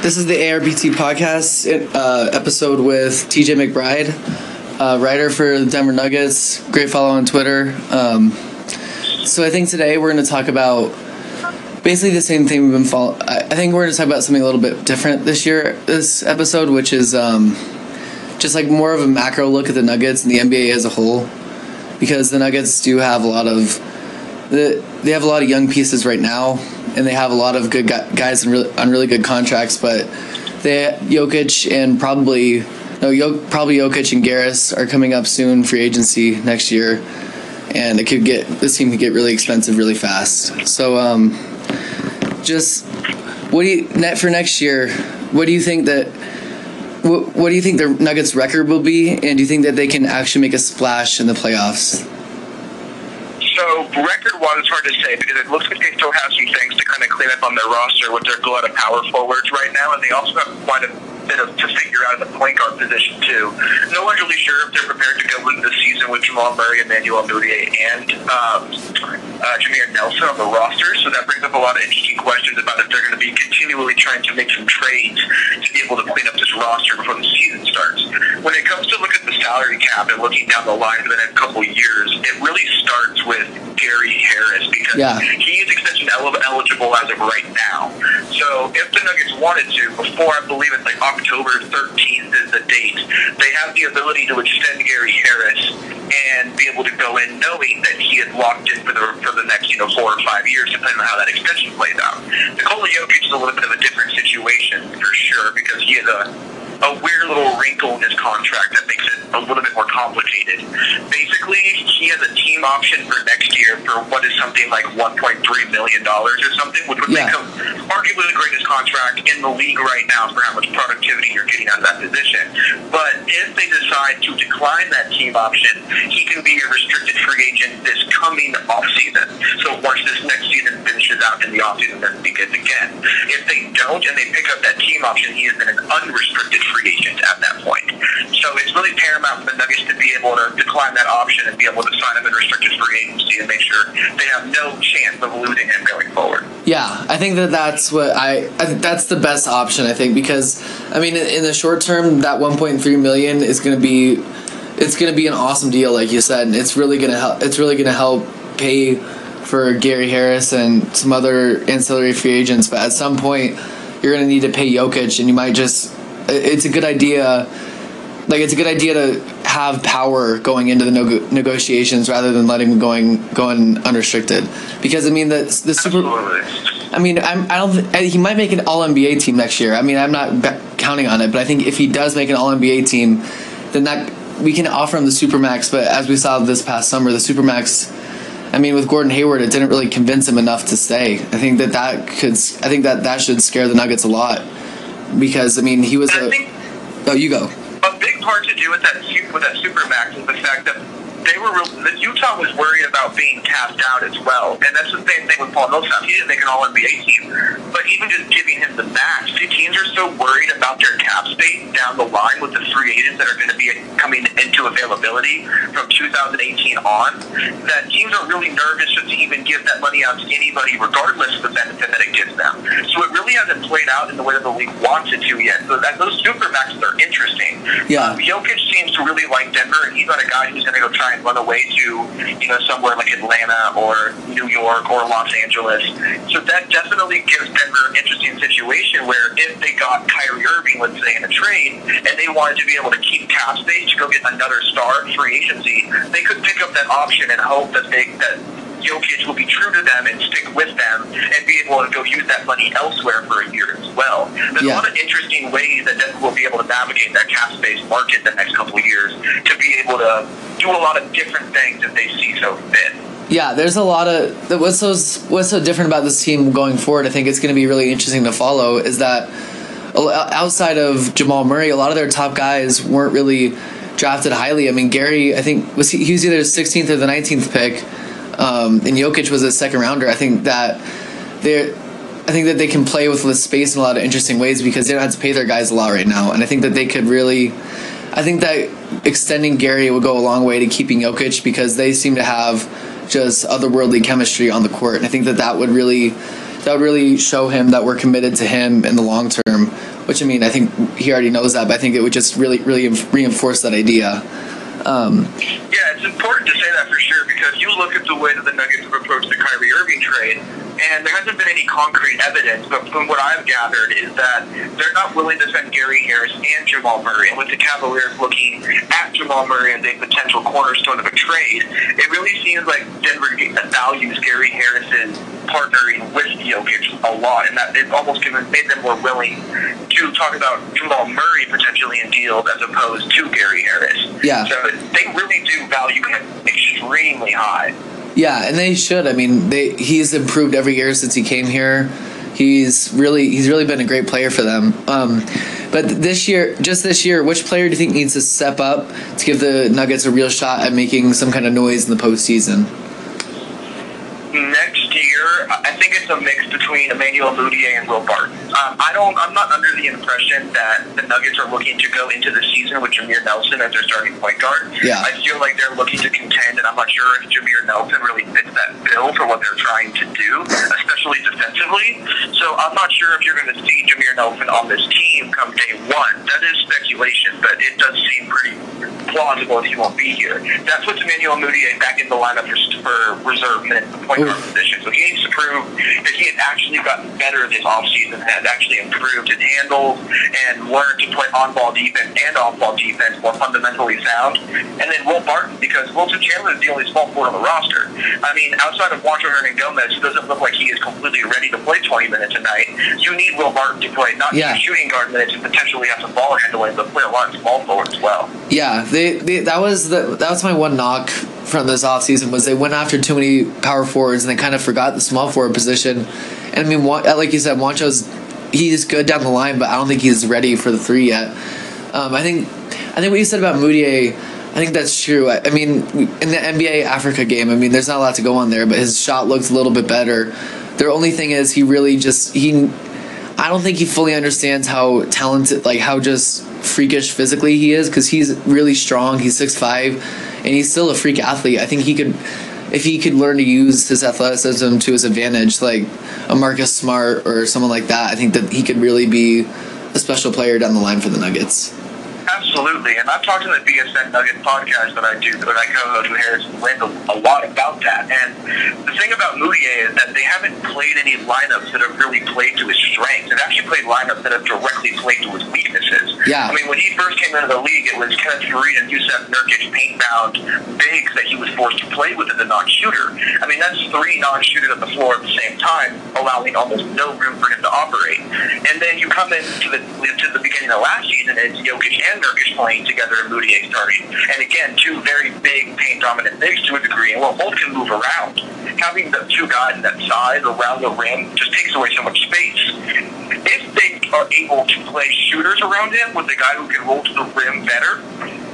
This is the ARBT podcast uh, episode with TJ McBride, uh, writer for the Denver Nuggets. Great follow on Twitter. Um, so I think today we're going to talk about basically the same thing we've been following. I think we're going to talk about something a little bit different this year, this episode, which is um, just like more of a macro look at the Nuggets and the NBA as a whole, because the Nuggets do have a lot of the they have a lot of young pieces right now, and they have a lot of good guys on really, on really good contracts. But they Jokic and probably no Jok, probably Jokic and Garris are coming up soon free agency next year, and it could get this team could get really expensive really fast. So um, just what do you net for next year? What do you think that? What, what do you think the Nuggets' record will be, and do you think that they can actually make a splash in the playoffs? So record-wise, it's hard to say because it looks like they still have some things to kind of clean up on their roster with their glut of power forwards right now, and they also have quite a bit of to figure out in the point guard position too. No one's really sure if they're prepared to go into the season with Jamal Murray, Emmanuel Mudiay, and um, uh, Jameer Nelson on the roster. So that brings up a lot of interesting questions about if they're going to be continually trying to make some trades to be able to clean up this roster before the season starts. When it comes to look at the salary cap and looking down the line for the next couple of years, it really starts with Gary Harris because Yeah. he is extension eligible as of right now. So if the Nuggets wanted to, before I believe it's like October 13th is the date, they have the ability to extend Gary Harris and be able to go in knowing that he is locked in for the for the next you know four or five years, depending on how that extension plays out. Nikola Jokic is a little bit of a different situation for sure because he has a a weird little wrinkle in his contract that makes it a little bit more complicated. Basically, he has a team option for next year for what is something like 1.3 million dollars or something, which would Yeah. make him arguably the greatest contract in the league right now for how much productivity you're getting out of that position. But if they decide to decline that team option, he can be a restricted free agent this coming offseason. So once this next season finishes out in the offseason, then begins again. If they don't and they pick up that team option, he is then an unrestricted free agent at that point. So it's really paramount for the Nuggets to be able to decline that option and be able to sign up in restricted free agency and make sure they have no chance of losing him going forward. Yeah, I think that that's what I, I that's the best option. I think because I mean, in, in the short term, that 1.3 million is going to be, it's going to be an awesome deal, like you said. And it's really going to help. It's really going to help pay for Gary Harris and some other ancillary free agents. But at some point, you're going to need to pay Jokic, and you might just. It- It's a good idea. Like it's a good idea to have power going into the nego- negotiations rather than letting him going going unrestricted. Because I mean the the super. Absolutely. I mean, I'm, I don't. He might make an All NBA team next year. I mean, I'm not be- counting on it, but I think if he does make an All NBA team, then that we can offer him the supermax. But as we saw this past summer, the supermax. I mean, with Gordon Hayward, it didn't really convince him enough to stay. I think that that could. I think that that should scare the Nuggets a lot, because I mean, he was I a. Oh, you go. a big part to do with that with that supermax is the fact that they were real, Utah was worried about being tapped out as well, and that's the same thing with Paul Millsap. He didn't make an All NBA team, but even just giving him the max, the teams are so worried about their cap space down the line with the free agents that are going to be coming into availability from 2018 on that teams are really nervous just to even give that money out to anybody, regardless of the benefit that it gives them. So it really hasn't played out in the way that the league wants it to yet. So that those super maxes are interesting. Yeah. Um, Jokic seems to really like Denver, and he's not a guy who's going to go try and run away to, you know, somewhere like Atlanta or New York or Los Angeles. So that definitely gives Denver an interesting situation where if they got Kyrie Irving, let's say, in a trade, and they wanted to be able to keep cap space to go get another star free agency, they could pick up that option and hope that they that Jokic will be true to them and stick with them and be able to go use that money elsewhere for a year as well. There's Yeah. a lot of interesting ways that Denver will be able to navigate that cap space market the next couple of years to be able to do a lot of different things that they see so fit. Yeah, there's a lot of what's so what's so different about this team going forward. I think it's going to be really interesting to follow. Is that uh, outside of Jamal Murray, a lot of their top guys weren't really drafted highly. I mean, Gary, I think was he, he was either the 16th or the 19th pick, um, and Jokic was a second rounder. I think that they're. I think that they can play with the space in a lot of interesting ways because they don't have to pay their guys a lot right now, and I think that they could really. I think that extending Gary would go a long way to keeping Jokic because they seem to have just otherworldly chemistry on the court, and I think that that would really that would really show him that we're committed to him in the long term. Which I mean, I think he already knows that, but I think it would just really, really reinforce that idea. Um, yeah, it's important to say that sure you look at the way that the Nuggets have approached the Kyrie Irving trade, and there hasn't been any concrete evidence, but from what I've gathered is that they're not willing to send Gary Harris and Jamal Murray. And with the Cavaliers looking at Jamal Murray as a potential cornerstone of a trade, it really seems like Denver values Gary Harris's partnering with Jokic a lot, and that it's almost given made them more willing to talk about Jamal Murray potentially in deals as opposed to Gary Harris. Yeah. So they really do value him extremely high. Yeah, and they should. I mean, they he's improved every year since he came here. He's really he's really been a great player for them. Um, but this year, just this year, which player do you think needs to step up to give the Nuggets a real shot at making some kind of noise in the postseason? Next year, I think it's a mix between Emmanuel Mudiay and Will Barton. Um, I don't. I'm not under the impression that the Nuggets are looking to go into the season with Jameer Nelson as their starting point guard. Yeah. I feel like they're looking to contend, and I'm not sure if Jameer Nelson really fits that bill for what they're trying to do, especially defensively. So I'm not sure if you're going to see Jameer Nelson on this team come day one. That is speculation, but it does seem pretty plausible if he won't be here. That's what Emmanuel Mudiay back in the lineup for, for reserve minutes, position. So he needs to prove that he had actually gotten better this offseason, has actually improved his handles and learned to play on-ball defense and off-ball defense more fundamentally sound. And then Will Barton, because Wilson Chandler is the only small forward on the roster. I mean, outside of Juancho Hernangomez, who doesn't look like he is completely ready to play 20 minutes a night, you need Will Barton to play not yeah. just shooting guard minutes and potentially have some ball handling, but play a lot of small forward as well. Yeah, they, they that was the that was my one knock from this offseason was they went after too many power forwards and they kind of forgot the small forward position. And I mean, like you said, Juancho's he's good down the line, but I don't think he's ready for the three yet. Um, I think I think what you said about Mudiay, I think that's true. I, I, mean, in the NBA Africa game, I mean, there's not a lot to go on there, but his shot looks a little bit better. The only thing is, he really just he. I don't think he fully understands how talented, like how just freakish physically he is, because he's really strong. He's six five, and he's still a freak athlete. I think he could if he could learn to use his athleticism to his advantage, like a Marcus Smart or someone like that, I think that he could really be a special player down the line for the Nuggets. Absolutely, and I've talked in the BSN Nugget podcast that I do, that I co-host with Harrison Wind, a, a lot about that. And the thing about Mudiay is that they haven't played any lineups that have really played to his strengths. They've actually played lineups that have directly played to his weaknesses. Yeah. I mean, when he first came into the league, it was Kenneth Faried and Jusuf Nurkic paint-bound bigs that he was forced to play with as a non-shooter. I mean, that's three non-shooters at the floor at the same time, allowing almost no room for him to operate. And then you come into the to the beginning of last season, and it's Jokic and Nurkic playing together and Mudiay starting. And again, two very big paint dominant bigs to a degree, and while both can move around, having the two guys that size around the rim just takes away so much space. If they are able to play shooters around him with a guy who can roll to the rim better,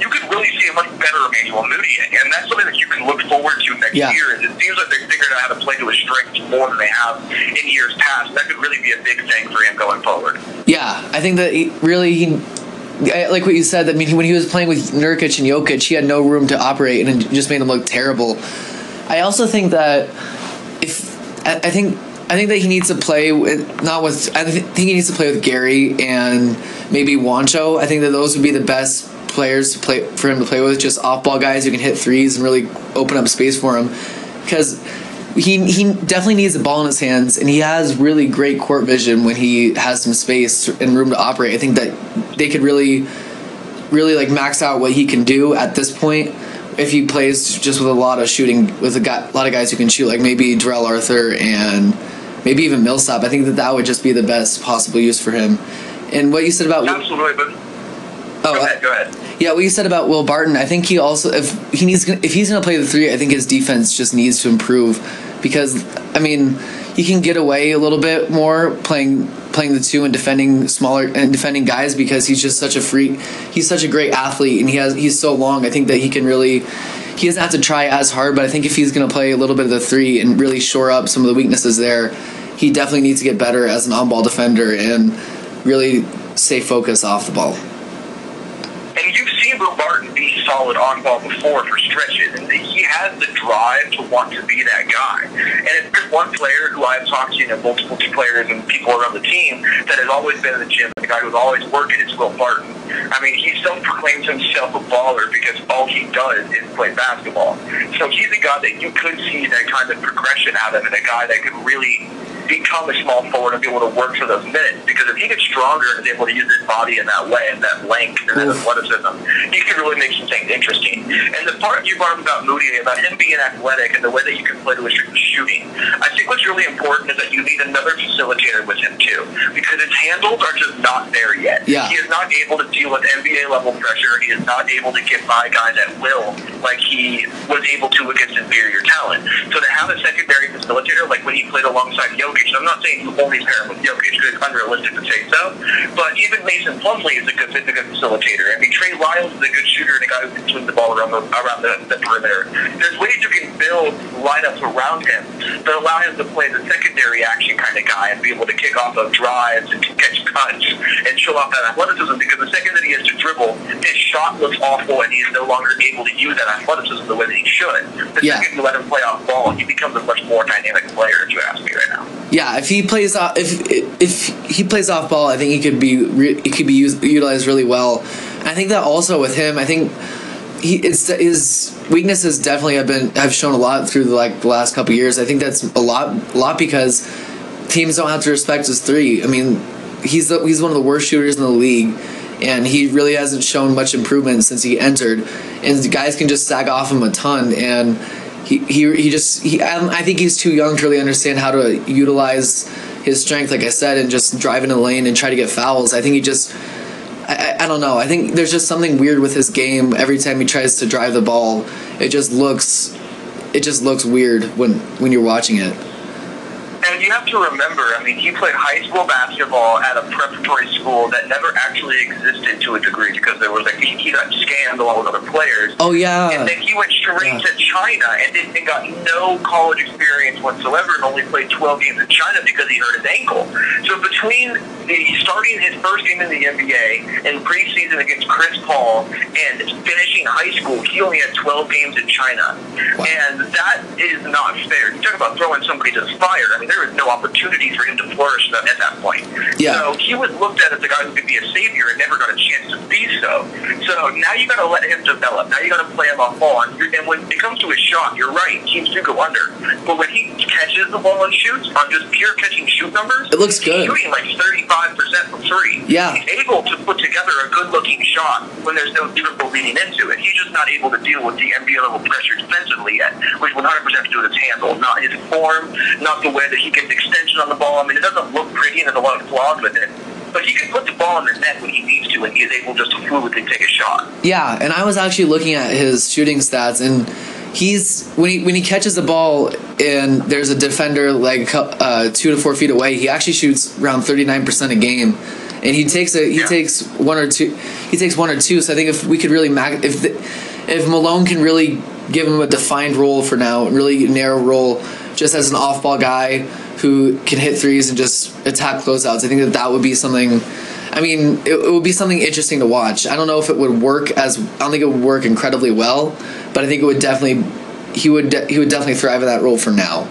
you could really see a much better Emmanuel Mudiay. And that's something that you can look forward to next yeah. year. And it seems like they figured out how to play to his strengths more than they have in years past. That could really be a big thing for him going forward. Yeah, I think that he really he like what you said. I mean, when he was playing with Nurkic and Jokic, he had no room to operate, and it just made him look terrible. I also think that if I, think I think that he needs to play with not with I think he needs to play with Gary and maybe Juancho. I think that those would be the best players to play for him to play with, just off ball guys who can hit threes and really open up space for him. Because he he definitely needs a ball in his hands, and he has really great court vision when he has some space and room to operate. I think that they could really, really like max out what he can do at this point if he plays just with a lot of shooting with a, guy, a lot of guys who can shoot, like maybe Darrell Arthur and maybe even Millsap. I think that that would just be the best possible use for him. And what you said about absolutely, but Oh. go ahead, go ahead. Yeah, what you said about Will Barton, I think he also if he needs if he's going to play the three, I think his defense just needs to improve because I mean he can get away a little bit more playing playing the two and defending smaller and defending guys because he's just such a freak. He's such a great athlete and he has he's so long. I think that he can really he doesn't have to try as hard, but I think if he's going to play a little bit of the three and really shore up some of the weaknesses there, he definitely needs to get better as an on-ball defender and really stay focused off the ball. Will Barton be solid on ball before for stretches, and he has the drive to want to be that guy. And if there's one player who I've talked to, you know, multiple players and people around the team that has always been in the gym, the guy who's always working, is Will Barton. I mean, he self-proclaims himself a baller because all he does is play basketball. So he's a guy that you could see that kind of progression out of, and a guy that could really become a small forward and be able to work for those minutes. Because if he gets stronger and is able to use his body in that way and that length and that athleticism, he can really make some things interesting. And the part you brought up about Moody, about him being athletic and the way that you can play to restrict shooting, I think what's really important is that you need another facilitator with him too. Because his handles are just not there yet. Yeah. He is not able to deal with NBA level pressure. He is not able to get by guys at will like he was able to against inferior talent. So to have a secondary facilitator, like when he played alongside Jokic, and I'm not saying only pair him with Jokic because it's unrealistic to say so, but even Mason Plumlee is a good, is a good facilitator. I mean, Trey Lyles is a good shooter and a guy who can swing the ball around the around the, the perimeter. There's ways you can build lineups around him that allow him to play the secondary action kind of guy and be able to kick off of drives and catch cuts and show off that athleticism because the second that he has to dribble, his shot looks awful and he is no longer able to use that athleticism the way that he should. The Yeah. second you let him play off ball, he becomes a much more dynamic player, if you ask me right now. Yeah, if he plays off, if if he plays off ball, I think he could be re, he could be used, utilized really well. I think that also with him, I think he it's his weaknesses definitely have been have shown a lot through the, like the last couple years. I think that's a lot a lot because teams don't have to respect his three. I mean, he's the, he's one of the worst shooters in the league. And he really hasn't shown much improvement since he entered, and guys can just sag off him a ton. And he he, he just he I, I think he's too young to really understand how to utilize his strength like i said and just drive in a lane and try to get fouls. I think he just I, I don't know. I think there's just something weird with his game. Every time he tries to drive the ball it just looks it just looks weird when when you're watching it And you have to remember, I mean, he played high school basketball at a preparatory school that never actually existed to a degree because there was like he, he got scammed along with other players. oh yeah And then he went straight Yeah. to China and, did, and got no college experience whatsoever and only played 12 games in China because he hurt his ankle. So between the, starting his first game in the NBA and preseason against Chris Paul and finishing high school, he only had 12 games in China. Wow. And that is not fair. You talk about throwing somebody to the fire. I mean, there was no opportunity for him to flourish at at that point. Yeah. So he was looked at as a guy who could be a savior and never got a chance to be so. So now you got to let him develop. Now you got to play him off ball. And, and when it comes to his shot, you're right. Teams do go under. But when he catches the ball and shoots on just pure catching shoot numbers, It looks good. He's shooting like 35% from three. Yeah. He's able to put together a good-looking shot when there's no dribble leading into it. He's just not able to deal with the NBA level pressure defensively yet, which 100% has to do with his handle, not his form, not the way that he gets extension on the ball. I mean, it doesn't look pretty and there's a lot of flaws with it. But he can put the ball in the net when he needs to, and he is able just to fluidly take a shot. Yeah, and I was actually looking at his shooting stats, and he's when he when he catches the ball and there's a defender like uh, two to four feet away, he actually shoots around thirty nine percent a game, and he takes a he Yeah. takes one or two he takes one or two. So I think if we could really mag- if the, if Malone can really give him a defined role for now, really narrow role, just as an off ball guy who can hit threes and just attack closeouts, I think that that would be something. I mean, it, it would be something interesting to watch. I don't know if it would work as I don't think it would work incredibly well, but I think it would definitely he would de- he would definitely thrive in that role for now.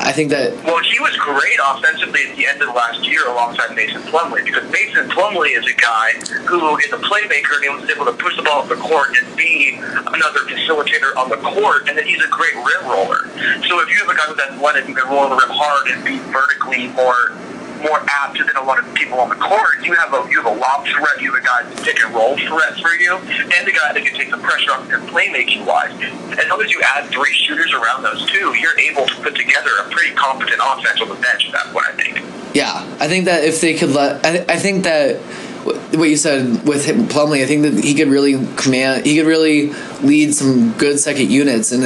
I think that Well, he was great offensively at the end of last year alongside Mason Plumlee because Mason Plumlee is a guy who is a playmaker and he was able to push the ball up the court and be another facilitator on the court, and then he's a great rim roller. So if you have a guy who's athletic who can roll the rim hard and be vertically more more apt than a lot of people on the court, you have a you have a lob threat, you have a guy that's pick and roll threat for you, and a guy that can take the pressure off your playmaking wise. As long as you add three shooters around those two, you're able to put together a pretty competent offense on the bench at that I think. Yeah, I think that if they could let, I, I think that what you said with him, Plumlee, I think that he could really command, he could really lead some good second units and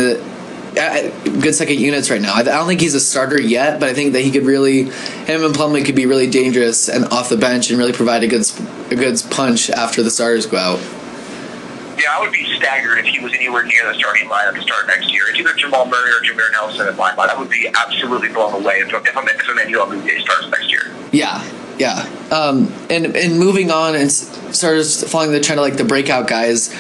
uh, good second units right now. I, don't think he's a starter yet, but I think that he could really, him and Plumlee could be really dangerous and off the bench and really provide a good a good punch after the starters go out. Yeah, I would be staggered if he was anywhere near the starting lineup to start next year. It's either Jamal Murray or Jameer Nelson at line. I would be absolutely blown away if, if, I'm, if Emmanuel Mudiay starts next year. Yeah, yeah. Um, and and moving on and s- sort of following the trend of like the breakout guys.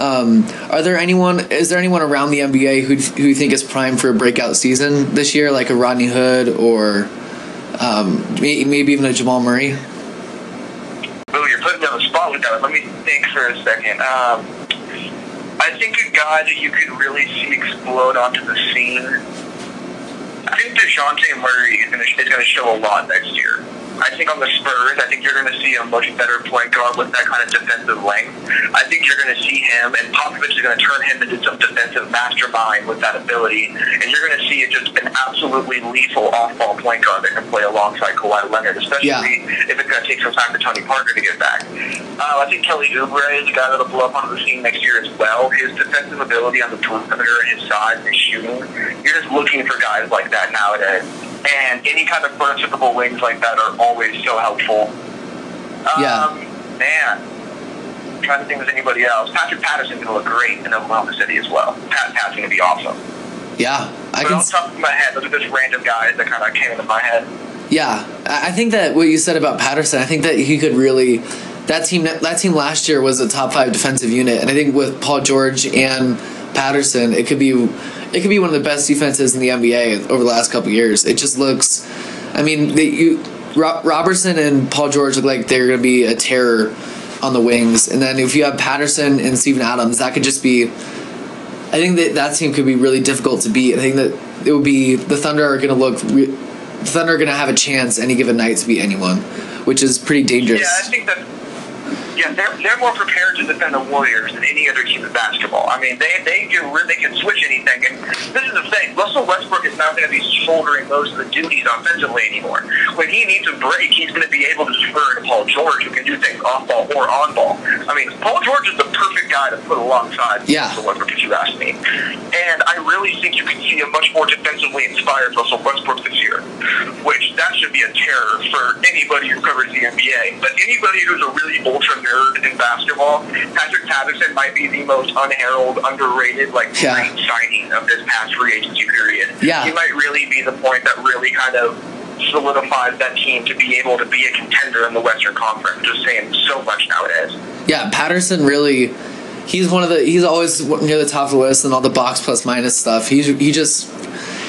Um, are there anyone? Is there anyone around the NBA who who you think is primed for a breakout season this year, like a Rodney Hood or um, maybe even a Jamal Murray? Oh, you're putting me on the spot with that. Let me think for a second. Um, I think a guy that you could really see explode onto the scene. I think Dejounte Murray is going to show a lot next year. I think on the Spurs, I think you're going to see a much better point guard with that kind of defensive length. I think you're going to see him, and Popovich is going to turn him into some defensive mastermind with that ability, and you're going to see it just an absolutely lethal off-ball point guard that can play alongside Kawhi Leonard, especially yeah. if it's going to take some time for Tony Parker to get back. Uh, I think Kelly Oubre is a guy that'll blow up onto the scene next year as well. His defensive ability on the perimeter and his size and shooting, you're just looking for guys like that nowadays and any kind of prototypical wings like that are always so helpful. Um, yeah. Man, I'm trying to think of anybody else. Patrick Patterson's going to look great in Oklahoma City as well. Pat Pat's to be awesome. Yeah, I but can. Off the top of my head, those are just random guys that kind of came into my head. Yeah, I think that what you said about Patterson, I think that he could really. That team, that team last year was a top five defensive unit, and I think with Paul George and Patterson, it could be it could be one of the best defenses in the NBA over the last couple years. It just looks, I mean, they, you Roberson and Paul George look like they're going to be a terror on the wings, and then if you have Patterson and Steven Adams, that could just be. I think that that team could be really difficult to beat. I think that it would be the Thunder are going to look. the Thunder are going to have a chance any given night to beat anyone, which is pretty dangerous. Yeah, I think that yeah, they're, they're more prepared to defend the Warriors than any other team in basketball. I mean, they they can they can switch anything. And this is the thing: Russell Westbrook is not going to be shouldering most of the duties offensively anymore. When he needs a break, he's going to be able to defer to Paul George, who can do things off ball or on ball. I mean, Paul George is the perfect guy to put alongside yeah. Russell Westbrook, if you ask me. And I really think you can see a much more defensively inspired Russell Westbrook this year, which that should be a terror for anybody who covers the NBA. But anybody who's a really ultra nerd in basketball, Patrick Patterson might be the most unheralded, underrated, like yeah. great signing of this past free agency period. Yeah. He might really be the point that really kind of solidifies that team to be able to be a contender in the Western Conference. Just saying so much nowadays. Yeah, Patterson really he's one of the he's always near the top of the list and all the box plus minus stuff. He's he just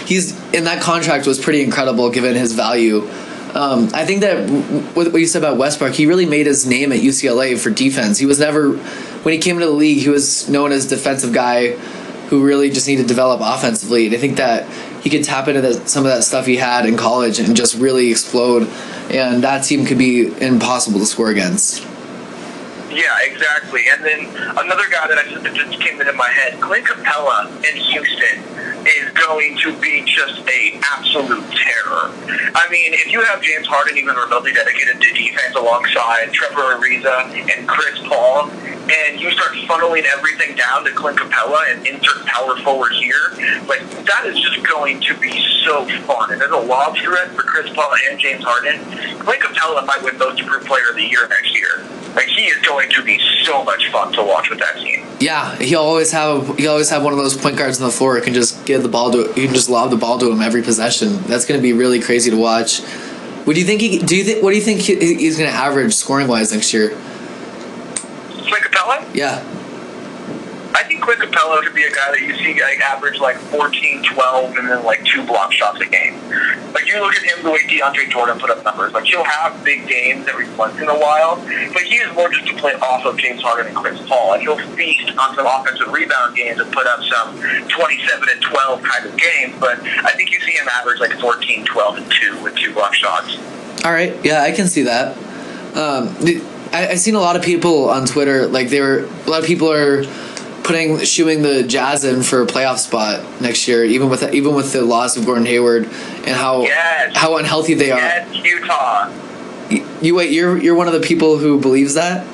he's in that contract was pretty incredible given his value. Um, I think that what you said about Westbrook, he really made his name at UCLA for defense. He was never, when he came into the league, he was known as defensive guy who really just needed to develop offensively. And I think that he could tap into some of that stuff he had in college and just really explode. And that team could be impossible to score against. Yeah, exactly. And then another guy that I just, that just came into my head, Clint Capela in Houston is going to be just a absolute terror. I mean, if you have James Harden even remotely dedicated to defense alongside Trevor Ariza and Chris Paul, and you start funneling everything down to Clint Capela and insert power forward here, like that is just going to be so fun. And there's a lob threat for Chris Paul and James Harden. Clint Capela might win Most Improved Player of the Year next year. Like he is going to be so much fun to watch with that team. Yeah, he always have he always have one of those point guards on the floor who can just give the ball to you can just lob the ball to him every possession. That's going to be really crazy to watch. What do you think? He, do you think? What do you think he, he's going to average scoring wise next year? Clint Capela? Yeah. I think Clint Capela could be a guy that you see like average like 14, 12, and then like two block shots a game. Like you look at him the way DeAndre Jordan put up numbers. Like he'll have big games every once in a while, but he is more just to play off of James Harden and Chris Paul, and he'll feast on some offensive rebound games and put up some 27 and 12 kind of games. But I think you see him average like 14, 12, and two with two block shots. All right, yeah, I can see that. Um, I, I've seen a lot of people on Twitter, like they were, a lot of people are putting shooing the Jazz in for a playoff spot next year, even with even with the loss of Gordon Hayward and how yes. how unhealthy they yes, are. Utah. You, you wait. You're you're one of the people who believes that.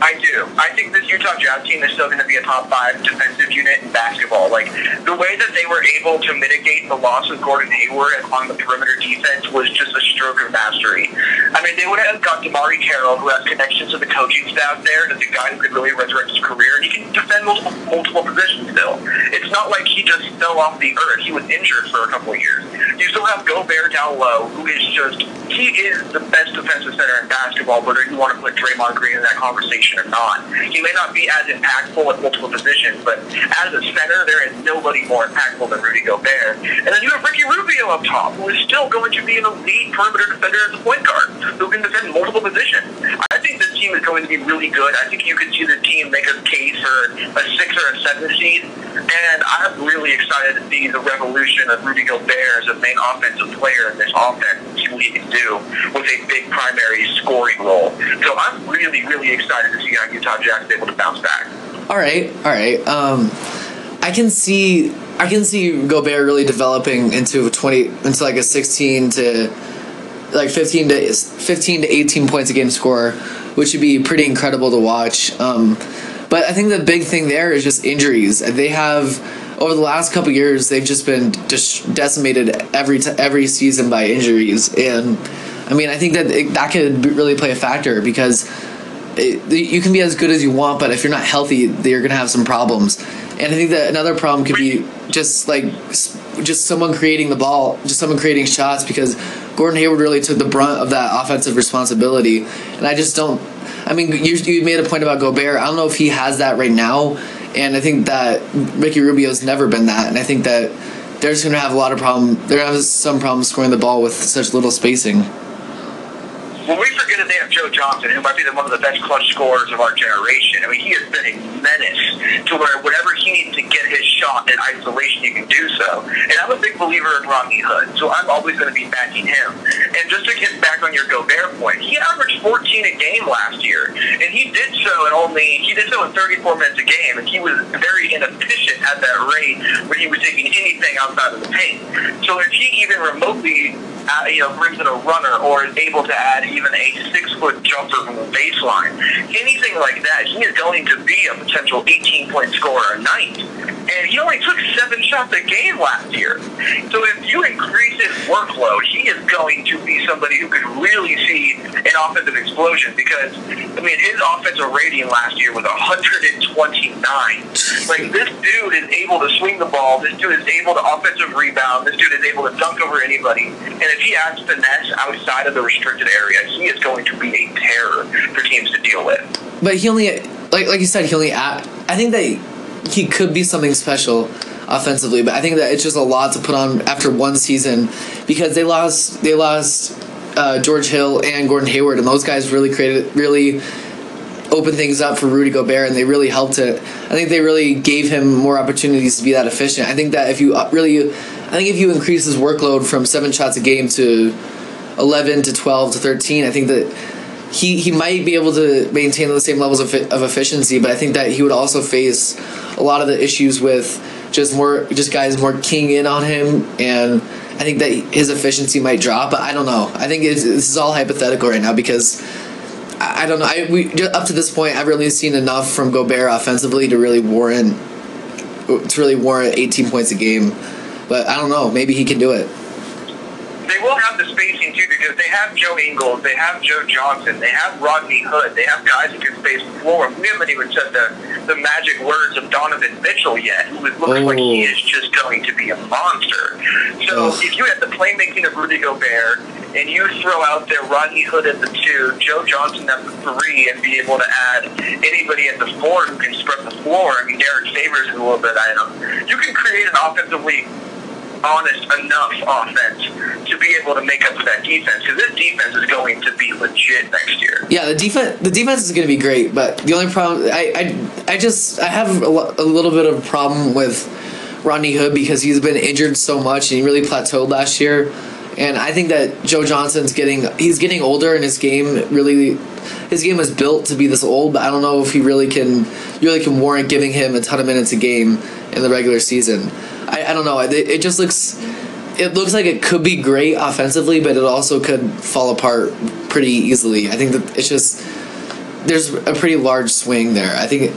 I do. I think this Utah Jazz team is still going to be a top five defensive unit in basketball. Like the way that they were able to mitigate the loss of Gordon Hayward on the perimeter defense was just a stroke of mastery. I mean, they would have got DeMarre Carroll, who has connections to the coaching staff there, that's a guy who could really resurrect his career, and he can defend multiple, multiple positions still. It's not like he just fell off the earth. He was injured for a couple of years. You still have Gobert down low, who is just he is the best defensive center in basketball, whether you want to put Draymond Green in that conversation or not. He may not be as impactful at multiple positions, but as a center, there is nobody more impactful than Rudy Gobert. And then you have Ricky Rubio up top, who is still going to be an elite perimeter defender as a point guard, who can defend multiple positions. I think this team is going to be really good. I think you could see the team make a case for a six or a seven seed. And I'm really excited to see the revolution of Rudy Gobert as a main offensive player in this offense see what he can do with a big primary scoring role. So I'm really, really excited to see how Utah Jazz is able to bounce back. All right, all right. Um, I can see I can see Gobert really developing into a twenty into like a sixteen to like fifteen to fifteen to eighteen points a game score, which would be pretty incredible to watch. Um, but I think the big thing there is just injuries. They have over the last couple years they've just been decimated every t- every season by injuries, and I mean I think that it, that could really play a factor because it, you can be as good as you want, but if you're not healthy, you're gonna have some problems. And I think that another problem could be just like just someone creating the ball, just someone creating shots because Gordon Hayward really took the brunt of that offensive responsibility, and I just don't. I mean, you, you made a point about Gobert. I don't know if he has that right now, and I think that Ricky Rubio's never been that, and I think that they're just going to have a lot of problem. They're going to have some problems scoring the ball with such little spacing when we forget that they have Joe Johnson, who might be the, one of the best clutch scorers of our generation, I mean, he has been a menace to where whatever he needs to get his shot in isolation, he can do so. And I'm a big believer in Rodney Hood, so I'm always going to be backing him. And just to get back on your Gobert point, he averaged 14 a game last year, and he did so in only he did so in 34 minutes a game, and he was very inefficient at that rate where he was taking anything outside of the paint. So if he even remotely uh, you know, brings in a runner or is able to add even a six foot jumper from the baseline, anything like that, he is going to be a potential 18 point scorer a night. And he only took seven shots a game last year. So if you increase his workload, he is going to be somebody who could really see an offensive explosion because, I mean, his offensive rating last year was 129. Like, this dude is able to swing the ball. This dude is able to offensive rebound. This dude is able to dunk over anybody. And if he adds finesse outside of the restricted area, he is going to be a terror for teams to deal with. But he only, like like you said, he only. I think that he could be something special offensively, but I think that it's just a lot to put on after one season because they lost they lost uh, George Hill and Gordon Hayward, and those guys really created really opened things up for Rudy Gobert, and they really helped it. I think they really gave him more opportunities to be that efficient. I think that if you uh, really, I think if you increase his workload from seven shots a game to eleven to twelve to thirteen, I think that he he might be able to maintain the same levels of, of efficiency, but I think that he would also face a lot of the issues with just more just guys more keying in on him and I think that his efficiency might drop, but I don't know. I think this is all hypothetical right now because I, I don't know. I we up to this point, I've really seen enough from Gobert offensively to really warrant to really warrant 18 points a game. But I don't know. Maybe he can do it they will have the spacing too because they have Joe Ingles, they have Joe Johnson, they have Rodney Hood, they have guys who can space the floor. We haven't even said the, the magic words of Donovan Mitchell yet, who it looks oh. like he oh. is just going to be a monster. So oh. if you have the playmaking of Rudy Gobert and you throw out there Rodney Hood at the two, Joe Johnson at the three, and be able to add anybody at the four who can spread the floor. I mean, Derrick Favors is a little bit item. You can create an offensively honest enough offense to be able to make up for that defense because this defense is going to be legit next year. Yeah, the defense the defense is going to be great, but the only problem I I, I just I have a, a little bit of a problem with Rodney Hood because he's been injured so much and he really plateaued last year. And I think that Joe Johnson's getting he's getting older and his game really his game was built to be this old, but I don't know if he really can really can warrant giving him a ton of minutes a game in the regular season. I, don't know. It, it just looks it looks like it could be great offensively, but it also could fall apart pretty easily. I think that it's just there's a pretty large swing there. I think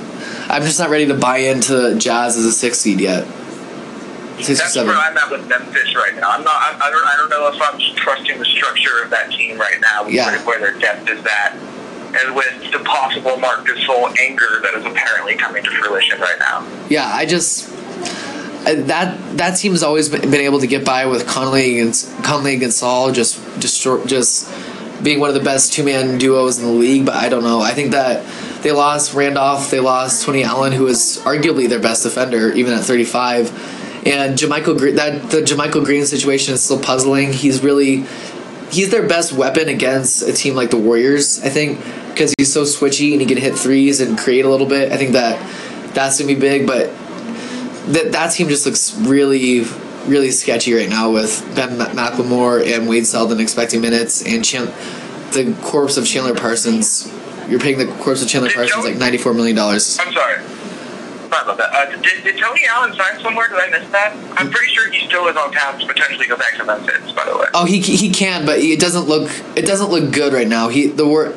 I'm just not ready to buy into Jazz as a six seed yet. Six That's where I'm at with Memphis right now. I'm not. I, I don't. I don't know if I'm trusting the structure of that team right now. Yeah. Where, where their depth is at, and with the possible Marc Gasol anger that is apparently coming to fruition right now. Yeah, I just Uh, that that team has always been, able to get by with Conley against Conley against Saul, just just just being one of the best two man duos in the league. But I don't know. I think that they lost Randolph, they lost Tony Allen, who is arguably their best defender, even at 35. And Jamichael that the JaMychal Green situation is still puzzling. He's really he's their best weapon against a team like the Warriors. I think because he's so switchy and he can hit threes and create a little bit. I think that that's gonna be big, but that that team just looks really really sketchy right now with Ben McLemore and Wade Selden expecting minutes and Chan- the corpse of Chandler Parsons. You're paying the corpse of Chandler Did Parsons Joe- like ninety four million dollars. I'm sorry. Sorry about that. Uh, did, did Tony Allen sign somewhere? Did I miss that? I'm pretty sure he still is on tap to potentially go back to Memphis. By the way. Oh, he he can, but it doesn't look it doesn't look good right now. He the wor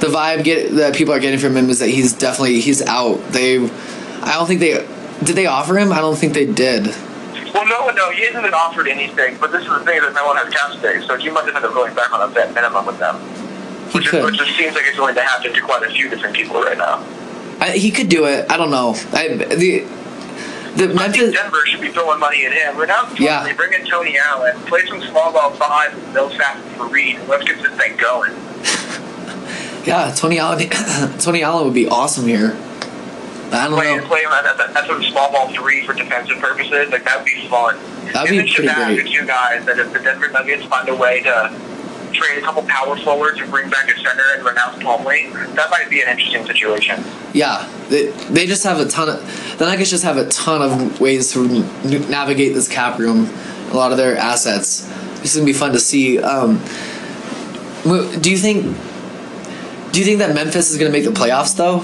the vibe get that people are getting from him is that he's definitely he's out. They, I don't think they did they offer him. I don't think they did. Well, no, no, he hasn't been offered anything. But this is the thing that no one has cap space, so he might have ended up going back on a vet minimum with them. He Which, is, could. which just seems like it's going to happen to quite a few different people right now. I, he could do it. I don't know. I the the I think Denver should be throwing money at him. Right now, Yeah. they bring in Tony Allen, play some small ball five, and Millsap for Reed, and let's get this thing going. Yeah, Tony Allen. Tony Allen would be awesome here. I don't Play, know. play him at that, that sort of small ball three for defensive purposes. Like that would be fun. That'd be pretty great. are two guys that if the Denver Nuggets find a way to trade a couple power forwards and bring back a center and renounce Plumlee, that might be an interesting situation. Yeah, they, they just have a ton of the Nuggets just have a ton of ways to n- navigate this cap room. A lot of their assets. This is gonna be fun to see. Um, do you think? Do you think that Memphis is gonna make the playoffs though?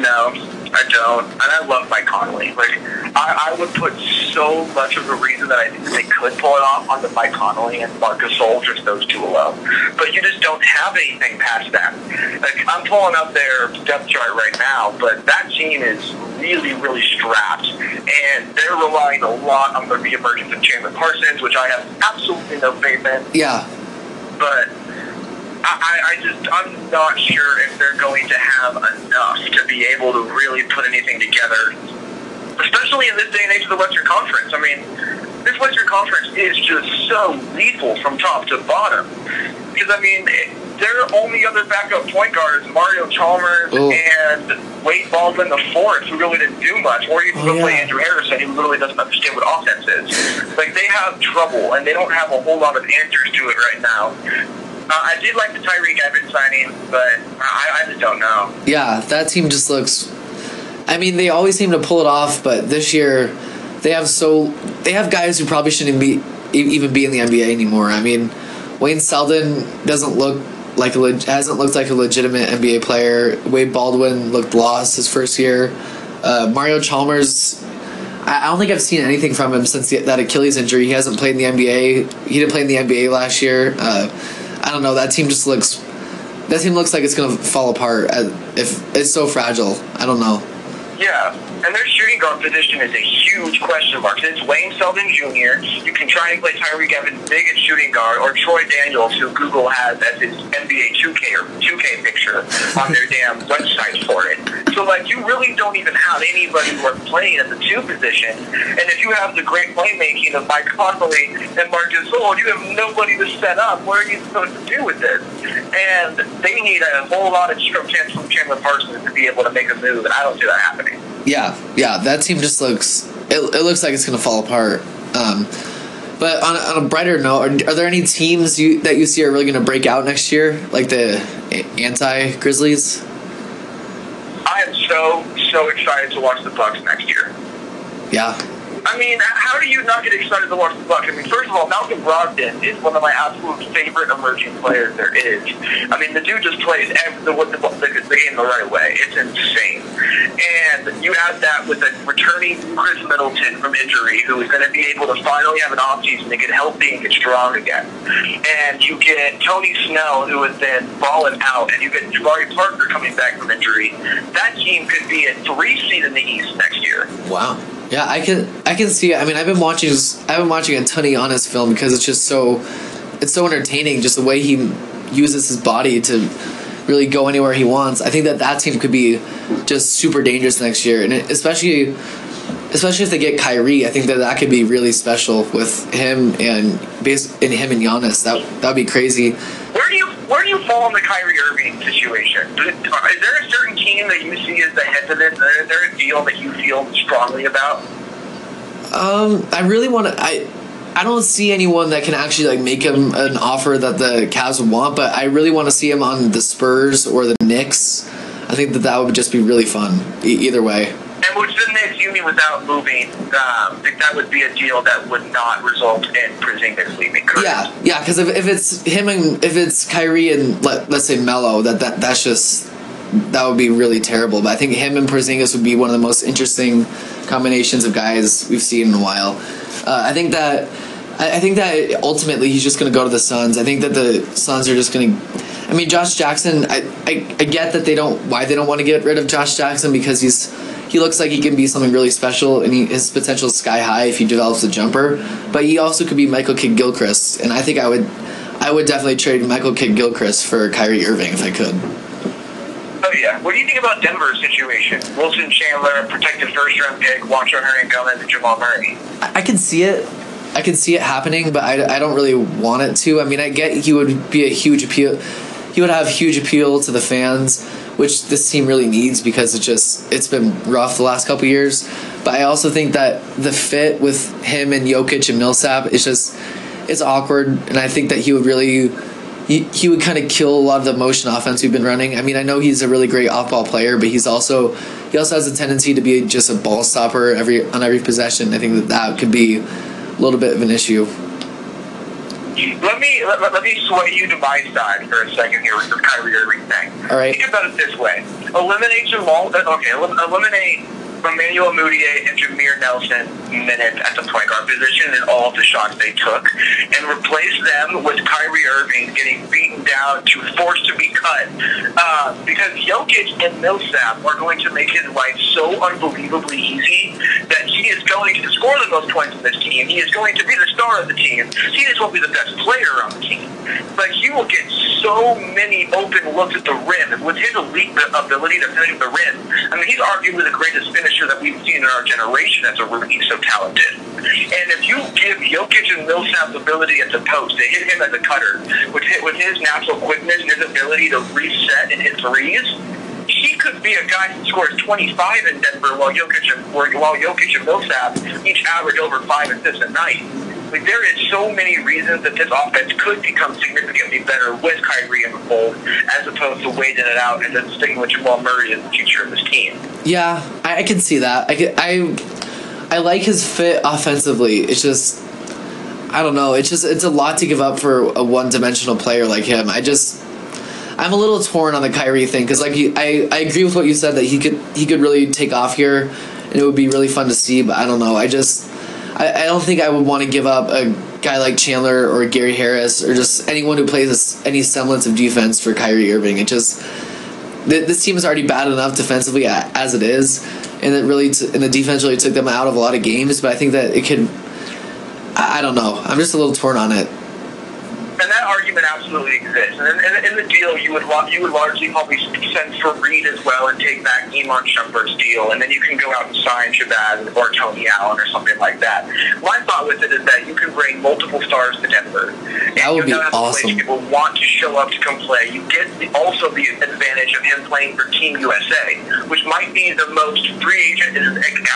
No, I don't. And I love Mike Conley. Like, I, I would put so much of the reason that I think that they could pull it off onto Mike Conley and Marc Gasol, just those two alone. But you just don't have anything past that. Like, I'm pulling up their depth chart right now, but that team is really, really strapped. And they're relying a lot on the reemergence of Chandler Parsons, which I have absolutely no faith in Yeah, but I, I just I'm not sure if they're going to have enough to be able to really put anything together, especially in this day and age of the Western Conference. I mean, this Western Conference is just so lethal from top to bottom. Because I mean, it, their only other backup point guard is Mario Chalmers Oh. and Wade Baldwin the fourth, who really didn't do much, or even Oh, go play yeah. Andrew Harrison, who literally doesn't understand what offense is. Like they have trouble, and they don't have a whole lot of answers to it right now. Uh, I did like the Tyreke Evans signing, but I, I just don't know. yeah. That team just looks. I mean, they always seem to pull it off, but this year they have so they have guys who probably shouldn't be even be in the NBA anymore. I mean, Wayne Selden doesn't look like a leg- hasn't looked like a legitimate NBA player. Wade Baldwin looked lost his first year. Uh, Mario Chalmers, I, I don't think I've seen anything from him since the, that Achilles injury. He hasn't played in the NBA. He didn't play in the NBA last year. Uh, I don't know. That team just looks. That team looks like it's gonna fall apart. If it's so fragile, I don't know. Yeah, and their shooting guard position is a huge question mark. It's Wayne Selden Jr. You can try and play Tyreke Evans big at shooting guard, or Troy Daniels, who Google has as his NBA 2K or 2K picture on their damn website for it. So, like, you really don't even have anybody who worth playing at the two position. And if you have the great playmaking of Mike Conley and Marc Gasol, you have nobody to set up. What are you supposed to do with this? And they need a whole lot of from Chandler Parsons to be able to make a move, and I don't see that happening. Yeah, yeah, that team just looks. It, it looks like it's gonna fall apart. Um, but on a, on a brighter note, are, are there any teams you that you see are really gonna break out next year, like the anti Grizzlies? I am so so excited to watch the Bucks next year. Yeah, I mean, how do you not get excited to watch the Bucks? I mean, first of all, Malcolm Brogdon is one of my absolute favorite emerging players there is. I mean, the dude just plays every, the, the, the, the game the right way. It's insane. And you add that with a returning Khris Middleton from injury, who is going to be able to finally have an offseason to get healthy and get strong again. And you get Tony Snell, who has been balling out, and you get Jabari Parker coming back from injury. That team could be a three seed in the East next year. wow. Yeah, I can I can see. I mean, I've been watching I've been watching a ton of Giannis film because it's just so it's so entertaining. Just the way he uses his body to really go anywhere he wants. I think that that team could be just super dangerous next year, and especially especially if they get Kyrie, I think that that could be really special with him and base in him and Giannis. That that would be crazy. Where do you where do you fall in the Kyrie Irving situation? Is there a certain team that you see as the head of it? Is there a deal that you feel strongly about? Um, I really want to. I I don't see anyone that can actually like make him an offer that the Cavs would want, but I really want to see him on the Spurs or the Knicks. I think that that would just be really fun. E- either way. And which the Knicks, you mean without moving? Um, think that would be a deal that would not result in Porzingis leaving. Correct? Yeah, yeah. Because if, if it's him and if it's Kyrie and let let's say Melo, that that that's just that would be really terrible. But I think him and Porzingis would be one of the most interesting combinations of guys we've seen in a while. Uh, I think that I, I think that ultimately he's just going to go to the Suns. I think that the Suns are just going to. I mean, Josh Jackson. I, I I get that they don't why they don't want to get rid of Josh Jackson because he's he looks like he can be something really special and he, his potential is sky high if he develops a jumper. But he also could be Michael Kidd Gilchrist, and I think I would I would definitely trade Michael Kidd Gilchrist for Kyrie Irving if I could. Oh yeah. What do you think about Denver's situation? Wilson Chandler, protected first round pick, Juancho Hernangomez, and Jamal Murray. I, I can see it. I can see it happening, but I, I don't really want it to. I mean, I get he would be a huge appeal. He would have huge appeal to the fans, which this team really needs because it just it's been rough the last couple years. But I also think that the fit with him and Jokic and Millsap is just it's awkward, and I think that he would really he, he would kind of kill a lot of the motion offense we've been running. I mean, I know he's a really great off ball player, but he's also he also has a tendency to be just a ball stopper every on every possession. I think that that could be a little bit of an issue. Let me let, let me sway you to my side for a second here with the Kyrie Irving thing. All right. Think about it this way: eliminate Jamal. uh, Okay, elim- eliminate Emmanuel Mudiay and Jameer Nelson minutes at the point guard position and all of the shots they took, and replace them with Kyrie Irving getting beaten down to forced to be cut uh, because Jokic and Millsap are going to make his life so unbelievably easy that he is going to score the most points in this team. He is going to be the star of the team. He just won't be the best player on the team. But he will get so many open looks at the rim. With his elite ability to finish the rim, I mean, he's arguably the greatest finisher that we've seen in our generation as a rookie. So talented. And if you give Jokic and Millsap's ability at the post to hit him as a cutter, with his, with his natural quickness and his ability to reset and hit threes, he could be a guy who scores 25 in Denver while Jokic and while Jokic and Millsap each average over five assists a night. Like there is so many reasons that this offense could become significantly better with Kyrie in the fold, as opposed to waiting it out and then sticking with Jamal Murray as the future of this team. Yeah, I, I can see that. I, can, I I like his fit offensively. It's just I don't know. It's just it's a lot to give up for a one dimensional player like him. I just I'm a little torn on the Kyrie thing because like I I agree with what you said that he could he could really take off here and it would be really fun to see. But I don't know. I just I, I don't think I would want to give up a guy like Chandler or Gary Harris or just anyone who plays any semblance of defense for Kyrie Irving. It just th- this team is already bad enough defensively as it is, and it really t- and the defense really took them out of a lot of games. But I think that it could. I, I don't know. I'm just a little torn on it. And that argument absolutely exists. And in, in, in the deal, you would you would largely probably send Faried as well and take back Iman Shumpert's deal, and then you can go out and sign Shabazz or Tony Allen or something like that. My thought with it is that you can bring multiple stars to Denver. That would be awesome. People want to show up to come play. You get the, also the advantage of him playing for Team USA, which might be the most free agent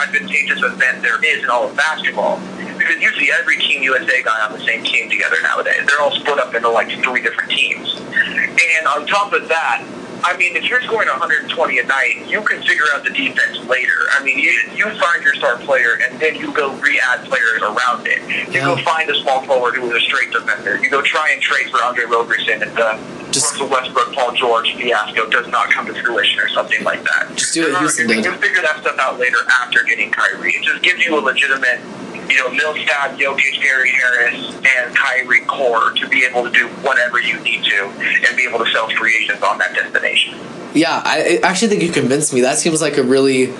advantageous event there is in all of basketball because usually every Team USA guy on the same team together nowadays. They're all split up into like three different teams. And on top of that, I mean, if you're scoring 120 a night, you can figure out the defense later. I mean, you you find your star player, and then you go re-add players around it. You go find a small forward who is a straight defender. You go try and trade for Andre Roberson, and the Just- Russell Westbrook, Paul George fiasco does not come to fruition or something like that. Just do You're you can figure that stuff out later after getting Kyrie. It just gives you a legitimate, you know, Millsap, Jokic, Gary Harris, and Kyrie core to be able to do whatever you need to and be able to sell free agents on that destination. Yeah, I, actually think you convinced me. That seems like a really.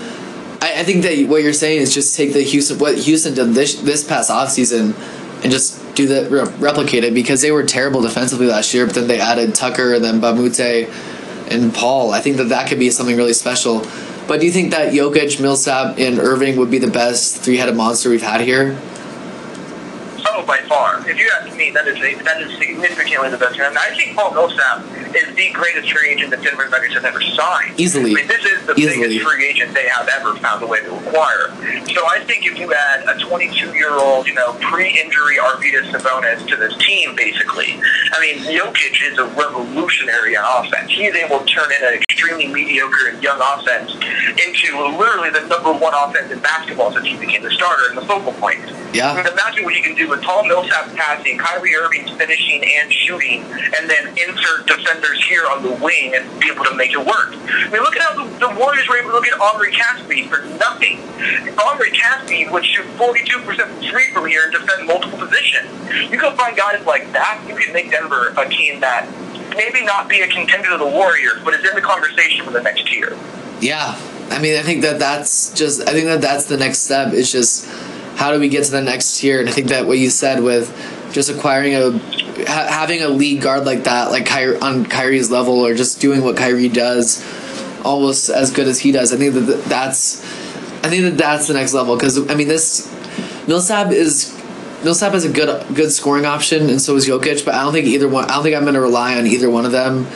I, I think that what you're saying is just take the Houston what Houston did this this past offseason and just do that re- replicate it because they were terrible defensively last year, but then they added Tucker and then Mbah a Moute and Paul. I think that that could be something really special. But do you think that Jokic, Millsap, and Irving would be the best three headed monster we've had here? Oh, Oh, by far. If you ask me, that is a, that is significantly the best. And I think Paul Millsap is the greatest free agent that Denver Nuggets have ever signed. Easily. I mean, this is the Easily. biggest free agent they have ever found a way to acquire. So I think if you add a 22-year-old, you know, pre-injury Arvydas Sabonis to this team, basically, I mean, Jokic is a revolutionary on offense. He is able to turn in an extremely mediocre and young offense into literally the number one offense in basketball since he became the starter and the focal point. Yeah. I mean, imagine what you can do with Paul Millsap passing, Kyrie Irving's finishing and shooting, and then insert defenders here on the wing and be able to make it work. I mean, look at how the, the Warriors were able to look at Omri Caspi for nothing. Omri Caspi would shoot 42% from three from here and defend multiple positions. You go find guys like that, you can make Denver a team that maybe not be a contender to the Warriors, but is in the conversation for the next year. Yeah, I mean, I think that that's just. I think that that's the next step. It's just how do we get to the next tier? And I think that what you said with just acquiring a ha- having a lead guard like that, like on Kyrie's level, or just doing what Kyrie does, almost as good as he does. I think that that's. I think that that's the next level because I mean this Millsap is Millsap is a good good scoring option, and so is Jokic. But I don't think either one. I don't think I'm going to rely on either one of them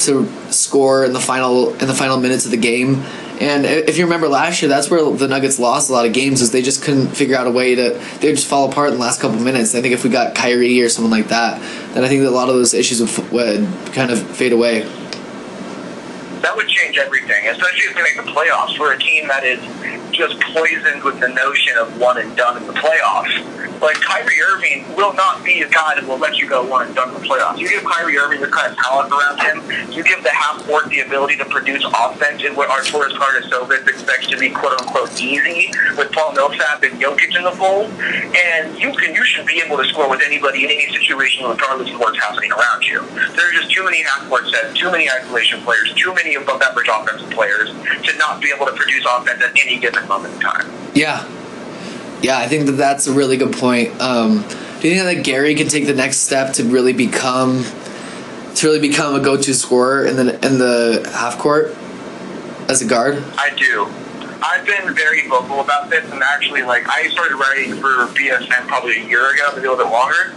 to score in the final in the final minutes of the game. And if you remember last year, that's where the Nuggets lost a lot of games, is they just couldn't figure out a way to. They just fall apart in the last couple minutes. I think if we got Kyrie or someone like that, then I think that a lot of those issues would, would kind of fade away. that would change everything, especially if we make the playoffs. We're a team that is just poisoned with the notion of one and done in the playoffs. Like Kyrie Irving will not be a guy that will let you go one and done in the playoffs. You give Kyrie Irving the kind of talent around him, you give the half court the ability to produce offense in what Arturas Karnisovas expects to be quote unquote easy with Paul Millsap and Jokic in the fold, and you can you should be able to score with anybody in any situation regardless of what's happening around you. There are just too many half court sets, too many isolation players, too many above average offensive players to not be able to produce offense at any given moment in time. Yeah, yeah, I think that that's a really good point. Um, do you think that Gary can take the next step to really become to really become a go-to scorer in the in the half court as a guard? I do. I've been very vocal about this, and actually, like, I started writing for BSN probably a year ago, maybe a little bit longer.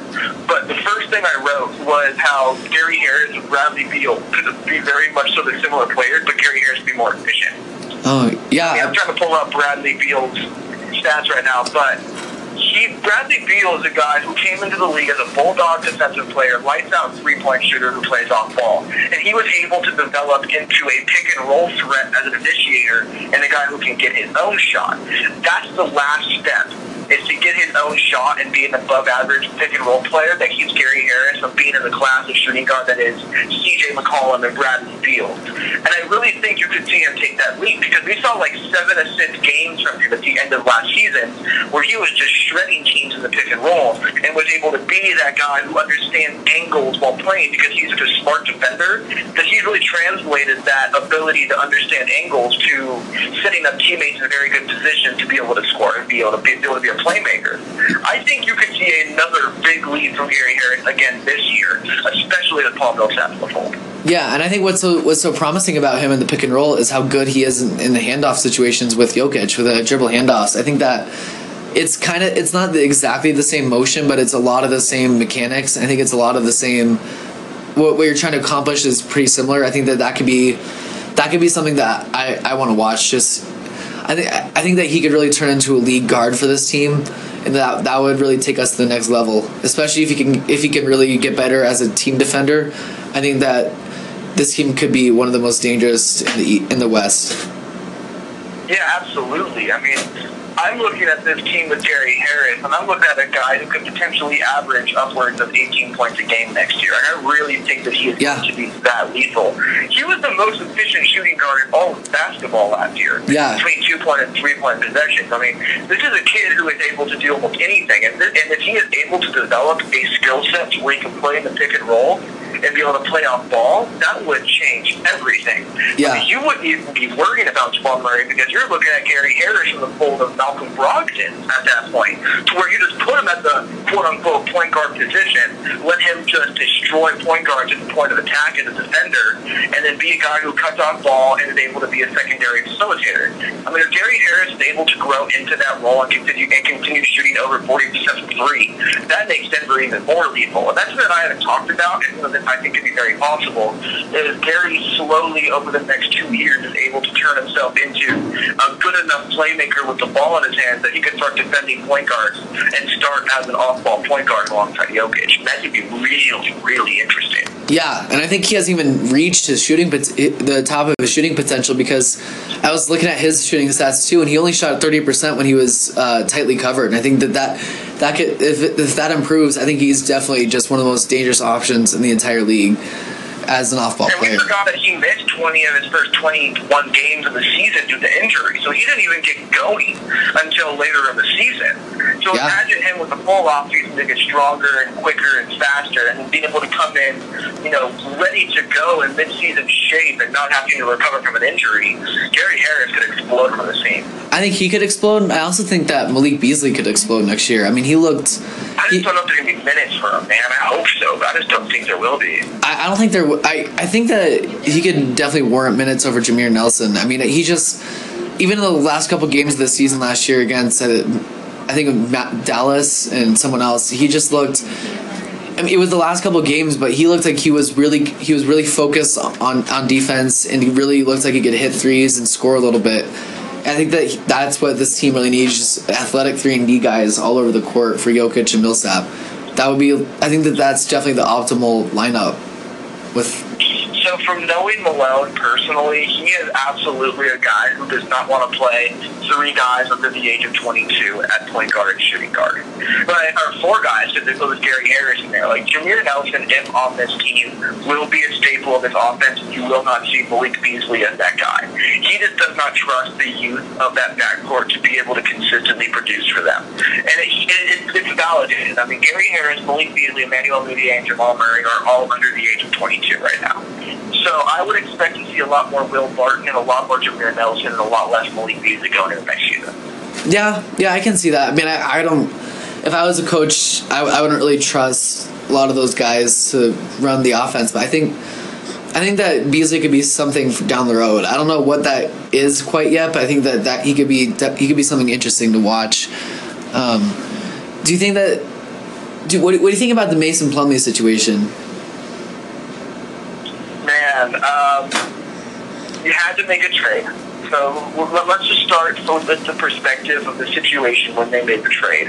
But the first thing I wrote was how Gary Harris and Bradley Beal could be very much so the similar players, but Gary Harris be more efficient. Oh I mean, yeah, I'm trying to pull up Bradley Beal's stats right now, but he Bradley Beal is a guy who came into the league as a bulldog defensive player, lights out three point shooter who plays off ball, and he was able to develop into a pick and roll threat as an initiator and a guy who can get his own shot. That's the last step. Is to get his own shot and be an above average pick and roll player that keeps Gary Harris from being in the class of shooting guard that is CJ McCollum and Bradley Beal. And I really think you could see him take that leap because we saw like seven assist games from him at the end of last season where he was just shredding teams in the pick and roll and was able to be that guy who understands angles while playing because he's such a smart defender that he's really translated that ability to understand angles to setting up teammates in a very good position to be able to score and be able to be, be able to be a playmaker. I think you could see another big lead from Gary Harris again this year, especially with Paul Millsap in the fold. yeah, and I think what's so what's so promising about him in the pick and roll is how good he is in, in the handoff situations with Jokic with the dribble handoffs. I think that it's kind of it's not exactly the same motion, but it's a lot of the same mechanics. I think it's a lot of the same. What, what you're trying to accomplish is pretty similar. I think that that could be that could be something that I, I want to watch. Just I think I think that he could really turn into a lead guard for this team, and that that would really take us to the next level. Especially if he can if he can really get better as a team defender. I think that this team could be one of the most dangerous in the in the West. Yeah, absolutely. I mean, I'm looking at this team with Gary Harris, and I'm looking at a guy who could potentially average upwards of 18 points a game next year. And I really think that he is Yeah. going to be that lethal. He was the most efficient shooting guard in all of basketball last year. Yeah. Between two point and three point possessions. I mean, this is a kid who is able to do almost anything. And, th- and if he is able to develop a skill set to where he can play in the pick and roll, and be able to play off ball, that would change everything. Yeah. I mean, you wouldn't even be worrying about Jamal Murray because you're looking at Gary Harris in the fold of Malcolm Brogdon at that point, to where you just put him at the quote unquote point guard position, let him just destroy point guards at the point of attack as a defender, and then be a guy who cuts off ball and is able to be a secondary facilitator. I mean, if Gary Harris is able to grow into that role and continue and continue shooting over 40% from three, that makes Denver even more lethal. And that's something I haven't talked about, and I think could be very possible, is Gary slowly over the next two years is able to turn himself into a good enough playmaker with the ball in his hands that he can start defending point guards and start as an off-ball point guard alongside Jokic. That could be really, really interesting. Yeah, and I think he hasn't even reached his shooting pot- the top of his shooting potential because I was looking at his shooting stats too, and he only shot thirty percent when he was uh, tightly covered. And I think that that that could if, if that improves, I think he's definitely just one of the most dangerous options in the entire league as an off-ball And we forgot that he missed 20 of his first 21 games of the season due to injury, so he didn't even get going until later in the season. So Yeah. imagine him with a full offseason to get stronger and quicker and faster, and being able to come in, you know, ready to go in mid-season shape and not having to recover from an injury. Gary Harris could explode from the scene. I think he could explode. I also think that Malik Beasley could explode next year. I mean, he looked. I just don't know if there's gonna be minutes for him, man. I hope so, but I just don't think there will be. I, I don't think there. w- I I think that he could definitely warrant minutes over Jameer Nelson. I mean, he just even in the last couple games of the season last year against uh, I think Matt Dallas and someone else, he just looked. I mean, it was the last couple games, but he looked like he was really he was really focused on on defense, and he really looked like he could hit threes and score a little bit. I think that that's what this team really needs: just athletic three and D guys all over the court for Jokic and Millsap. That would be. I think that that's definitely the optimal lineup. With So from knowing Malone personally, he is absolutely a guy who does not want to play three guys under the age of 22 at point guard and shooting guard. But or four guys, if it was Gary Harris in there. Like Jameer Nelson, if on this team, will be a staple of this offense. You will not see Malik Beasley as that guy. He just does not trust the youth of that backcourt to be able to consistently produce for them. And it, it, it's validated. I mean, Gary Harris, Malik Beasley, Emmanuel Mudiay, and Jamal Murray are all under the age of 22 right now. So I would expect to see a lot more Will Barton and a lot more Jameer Nelson and a lot less Malik Beasley going into next season. Yeah, yeah, I can see that. I mean, I, I don't. If I was a coach, I, I wouldn't really trust a lot of those guys to run the offense. But I think, I think that Beasley could be something down the road. I don't know what that is quite yet, but I think that, that he could be he could be something interesting to watch. Um, do you think that? Do what, what do you think about the Mason Plumlee situation? Man, um, you had to make a trade. So let- let's just start with the perspective of the situation when they made the trade.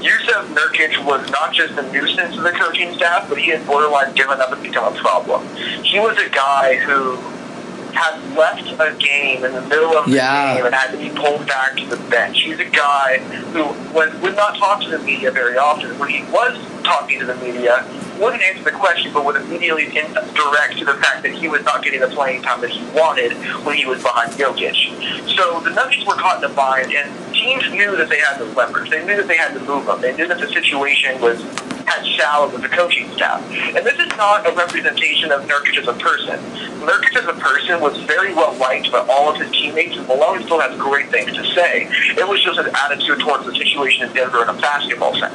Yusuf Nurkic was not just a nuisance to the coaching staff, but he had borderline given up and become a problem. He was a guy who had left a game in the middle of the Yeah. game and had to be pulled back to the bench. He's a guy who when, would not talk to the media very often. When he was talking to the media, wouldn't answer the question, but would immediately direct to the fact that he was not getting the playing time that he wanted when he was behind Jokic. So the Nuggets were caught in a bind, and teams knew that they had the leverage. They knew that they had to move them. They knew that the situation was had soured with the coaching staff. And this is not a representation of Nurkic as a person. Nurkic as a person was very well liked by all of his teammates, and Malone still has great things to say. It was just an attitude towards the situation in Denver in a basketball sense.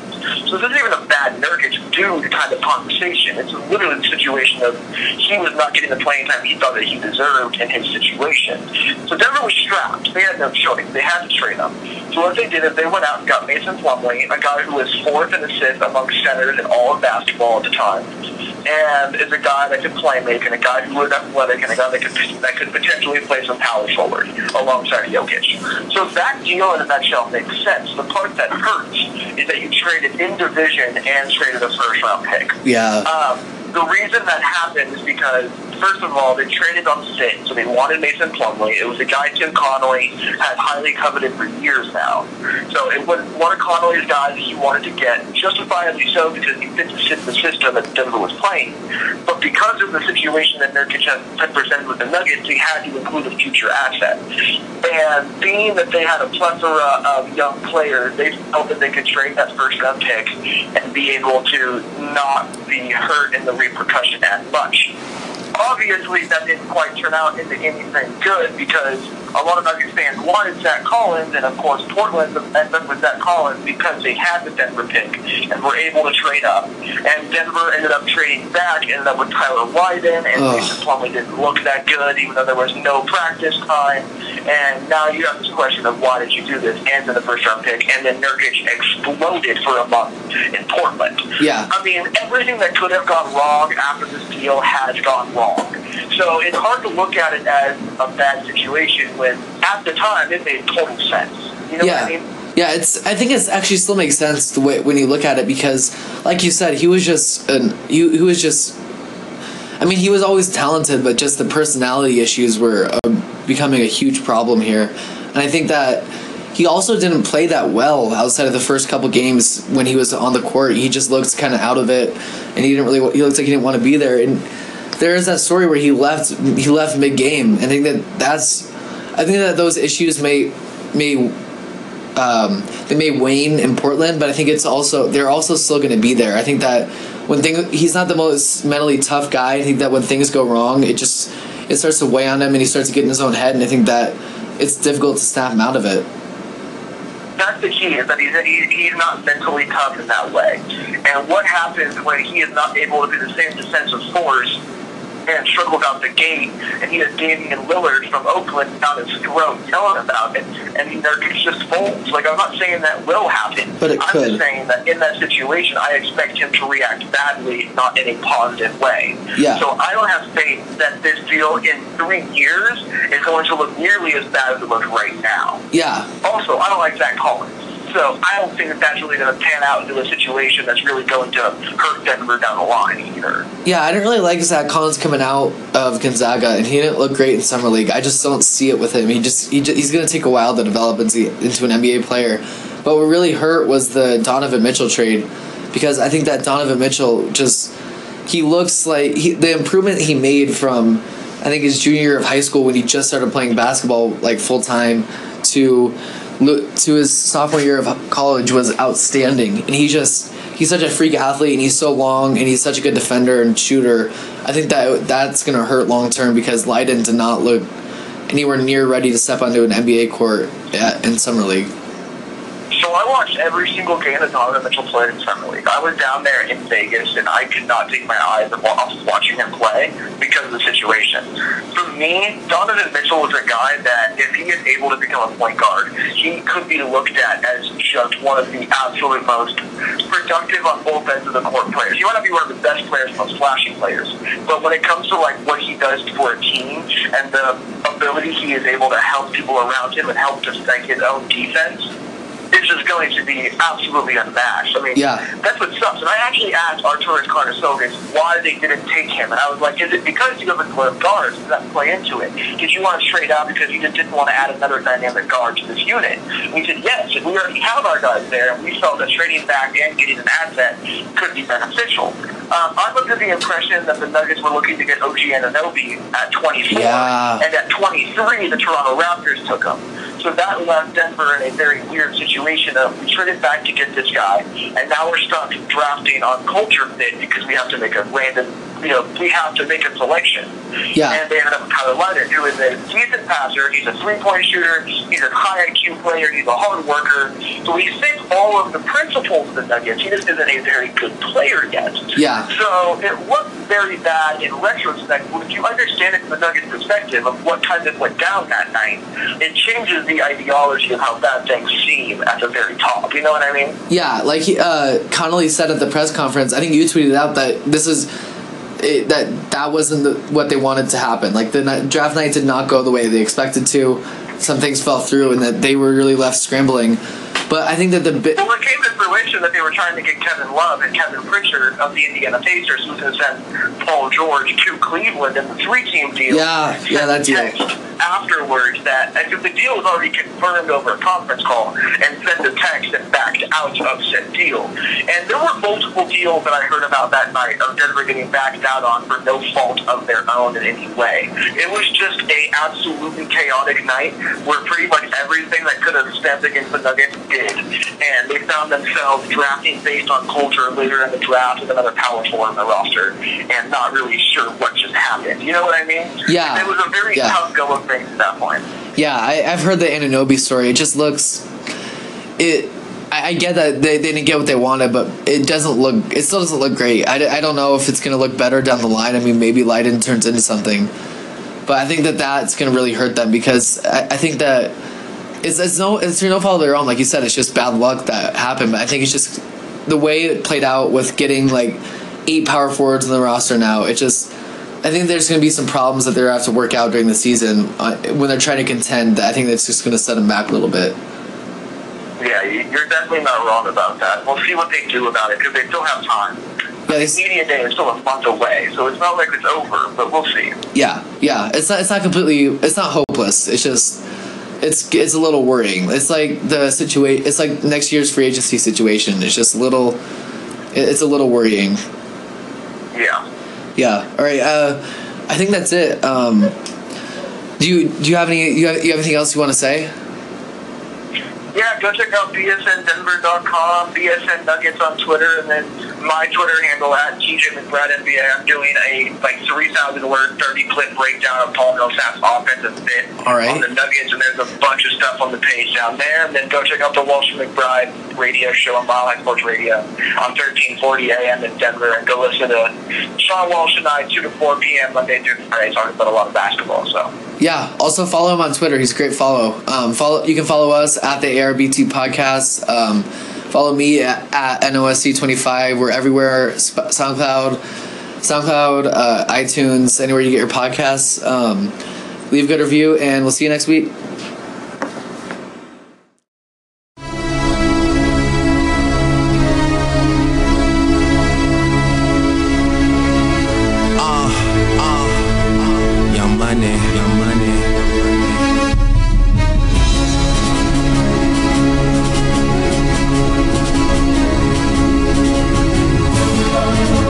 So this isn't even a bad Nurkic dude kind of conversation. It's literally the situation of he was not getting the playing time he thought that he deserved in his situation. So Denver was strapped. They had no choice. They had to trade him. So what they did is they went out and got Mason Plumlee, a guy who was fourth in assists among centers in all of basketball at the time, and is a guy that could play make and a guy who was athletic and a guy that could that could potentially play some power forward alongside Jokic. So that deal in a nutshell makes sense. The part that hurts is that you traded in division and traded a first round pick. Yeah, Um, the reason that happened is because first of all, they traded on sit, so they wanted Mason Plumlee. It was a guy Tim Connolly had highly coveted for years now. So it was one of Connolly's guys he wanted to get, justifiably so because he fits the system that Denver was playing. But because of the situation that Nurkic had presented with the Nuggets, he had to include a future asset. And being that they had a plethora of young players, they felt that they could trade that first round pick and be able to not be hurt in the repercussion as much obviously that didn't quite turn out into anything good because a lot of Nuggets fans wanted Zach Collins, and of course Portland ended up with Zach Collins because they had the Denver pick and were able to trade up. And Denver ended up trading back, ended up with Tyler Lydon, and Mason Plumlee didn't look that good, even though there was no practice time. And now you have this question of why did you do this? And in the first round pick, and then Nurkic exploded for a month in Portland. Yeah. I mean, everything that could have gone wrong after this deal has gone wrong. So it's hard to look at it as a bad situation when at the time it made total sense. You know yeah. what I mean? Yeah, it's. I think it's actually still makes sense the way when you look at it because, like you said, he was just an. He, he was just. I mean, he was always talented, but just the personality issues were uh, becoming a huge problem here, and I think that he also didn't play that well outside of the first couple games when he was on the court. He just looked kind of out of it, and he didn't really. He looked like he didn't want to be there, and there is that story where he left. He left mid game. I think that that's. I think that those issues may may um, they may wane in Portland, but I think it's also they're also still going to be there. I think that when things he's not the most mentally tough guy. I think that when things go wrong, it just it starts to weigh on him, and he starts to get in his own head. And I think that it's difficult to snap him out of it. That's the key is that he's, he's not mentally tough in that way. And what happens when he is not able to be the same defensive force man struggled out the gate, and he has Damian Lillard from Oakland down his throat telling about it, and he, they're just folds. Like, I'm not saying that will happen. But it I'm could. just saying that in that situation, I expect him to react badly, not in a positive way. Yeah. So I don't have faith that this deal in three years is going to look nearly as bad as it looks right now. Yeah. Also, I don't like Zach Collins. So I don't think that that's really going to pan out into a situation that's really going to hurt Denver down the line either. Yeah, I didn't really like Zach Collins coming out of Gonzaga, and he didn't look great in summer league. I just don't see it with him. He just, he just he's going to take a while to develop into into an NBA player. But what really hurt was the Donovan Mitchell trade, because I think that Donovan Mitchell just he looks like he, the improvement he made from I think his junior year of high school when he just started playing basketball like full time to to his sophomore year of college was outstanding, and he just he's such a freak athlete, and he's so long, and he's such a good defender and shooter. I think that that's gonna hurt long term because Lydon did not look anywhere near ready to step onto an NBA court at, in summer league. Watched every single game that Donovan Mitchell played in Summer League. I was down there in Vegas, and I could not take my eyes off watching him play because of the situation. For me, Donovan Mitchell was a guy that, if he is able to become a point guard, he could be looked at as just one of the absolute most productive on both ends of the court players. He might not be one of the best players, most flashy players, but when it comes to like what he does for a team and the ability he is able to help people around him and help to like his own defense is just going to be absolutely unmatched. I mean, Yeah. that's what sucks. And I actually asked Arturas Karnisovas why they didn't take him, and I was like, is it because you have a glove of guards? Does that play into it? Did you want to trade out because you just didn't want to add another dynamic guard to this unit? And we said, yes, and we already have our guys there, and we felt that trading back and getting an asset could be beneficial. Um, I'm under the impression that the Nuggets were looking to get OG Anunoby at 24, Yeah. and at 23, the Toronto Raptors took him. So that left Denver in a very weird situation of we traded back to get this guy, and now we're stuck drafting on culture fit because we have to make a random, you know, we have to make a selection. Yeah. And they ended up with Tyler Lydon, who is a decent passer. He's a three-point shooter. He's a high IQ player. He's a hard worker. So he fits all of the principles of the Nuggets. He just isn't a very good player yet. Yeah. So it looked very bad in retrospect. But if you understand it from the Nuggets' perspective of what kind of went down that night, it changes the ideology of how bad things seem at the very top. You know what I mean? Yeah, like he, uh, Connolly said at the press conference, I think you tweeted out that this is it, that that wasn't the, what they wanted to happen. Like the ni- draft night did not go the way they expected to. Some things fell through, and that they were really left scrambling. But I think that the bit. Well, it came to fruition that they were trying to get Kevin Love and Kevin Pritchard of the Indiana Pacers, who was going to send Paul George to Cleveland in the three-team deal. Yeah, yeah, that deal. Afterwards that and the deal was already confirmed over a conference call and sent a text and backed out of said deal. And there were multiple deals that I heard about that night of Denver getting backed out on for no fault of their own in any way. It was just a absolutely chaotic night where pretty much everything that could have stepped against the Nuggets did. And they found themselves drafting based on culture later in the draft with another power forward in the roster and not really sure what just happened. You know what I mean? Yeah. It was a very Yeah. tough go of things at that point. Yeah, I, I've heard the Anunoby story. It just looks. It. I, I get that they, they didn't get what they wanted, but it doesn't look. It still doesn't look great. I don't know if it's gonna look better down the line. I mean, maybe Lydon turns into something, but I think that that's gonna really hurt them because I, I think that it's it's no it's through no fault of their own. Like you said, it's just bad luck that happened. But I think it's just the way it played out with getting like eight power forwards in the roster now. It just I think there's going to be some problems that they're going to have to work out during the season uh, when they're trying to contend. I think that's just going to set them back a little bit. Yeah, you- you're definitely not wrong about that. We'll see what they do about it because they still have time. Yeah, they, Media day is still a month away, so it's not like it's over, but we'll see. yeah, yeah. It's not. It's not completely. It's not hopeless. It's just. It's it's a little worrying. It's like the situation. It's like next year's free agency situation. It's just a little. It's a little worrying. Yeah. Yeah. All right. Uh, I think that's it. Um, do you do you have any you have, you have anything else you want to say? Yeah, go check out bsndenver.com, BSN Nuggets on Twitter, and then my Twitter handle at TJ McBride NBA. I'm doing a like 3,000 word, 30 clip breakdown of Paul Millsap's offensive fit All right. on the Nuggets, and there's a bunch of stuff on the page down there. And then go check out the Walsh and McBride radio show on Mile High Sports Radio on 1340 AM in Denver, and go listen to Sean Walsh and I 2 to 4 p.m. Monday through Friday talking about a lot of basketball. So. Yeah. Also follow him on Twitter. He's a great follow. Um, follow. You can follow us at the ARBT podcast. Um, follow me at, at NOSC25. We're everywhere. SoundCloud, SoundCloud, uh, iTunes, anywhere you get your podcasts. Um, leave a good review, and we'll see you next week.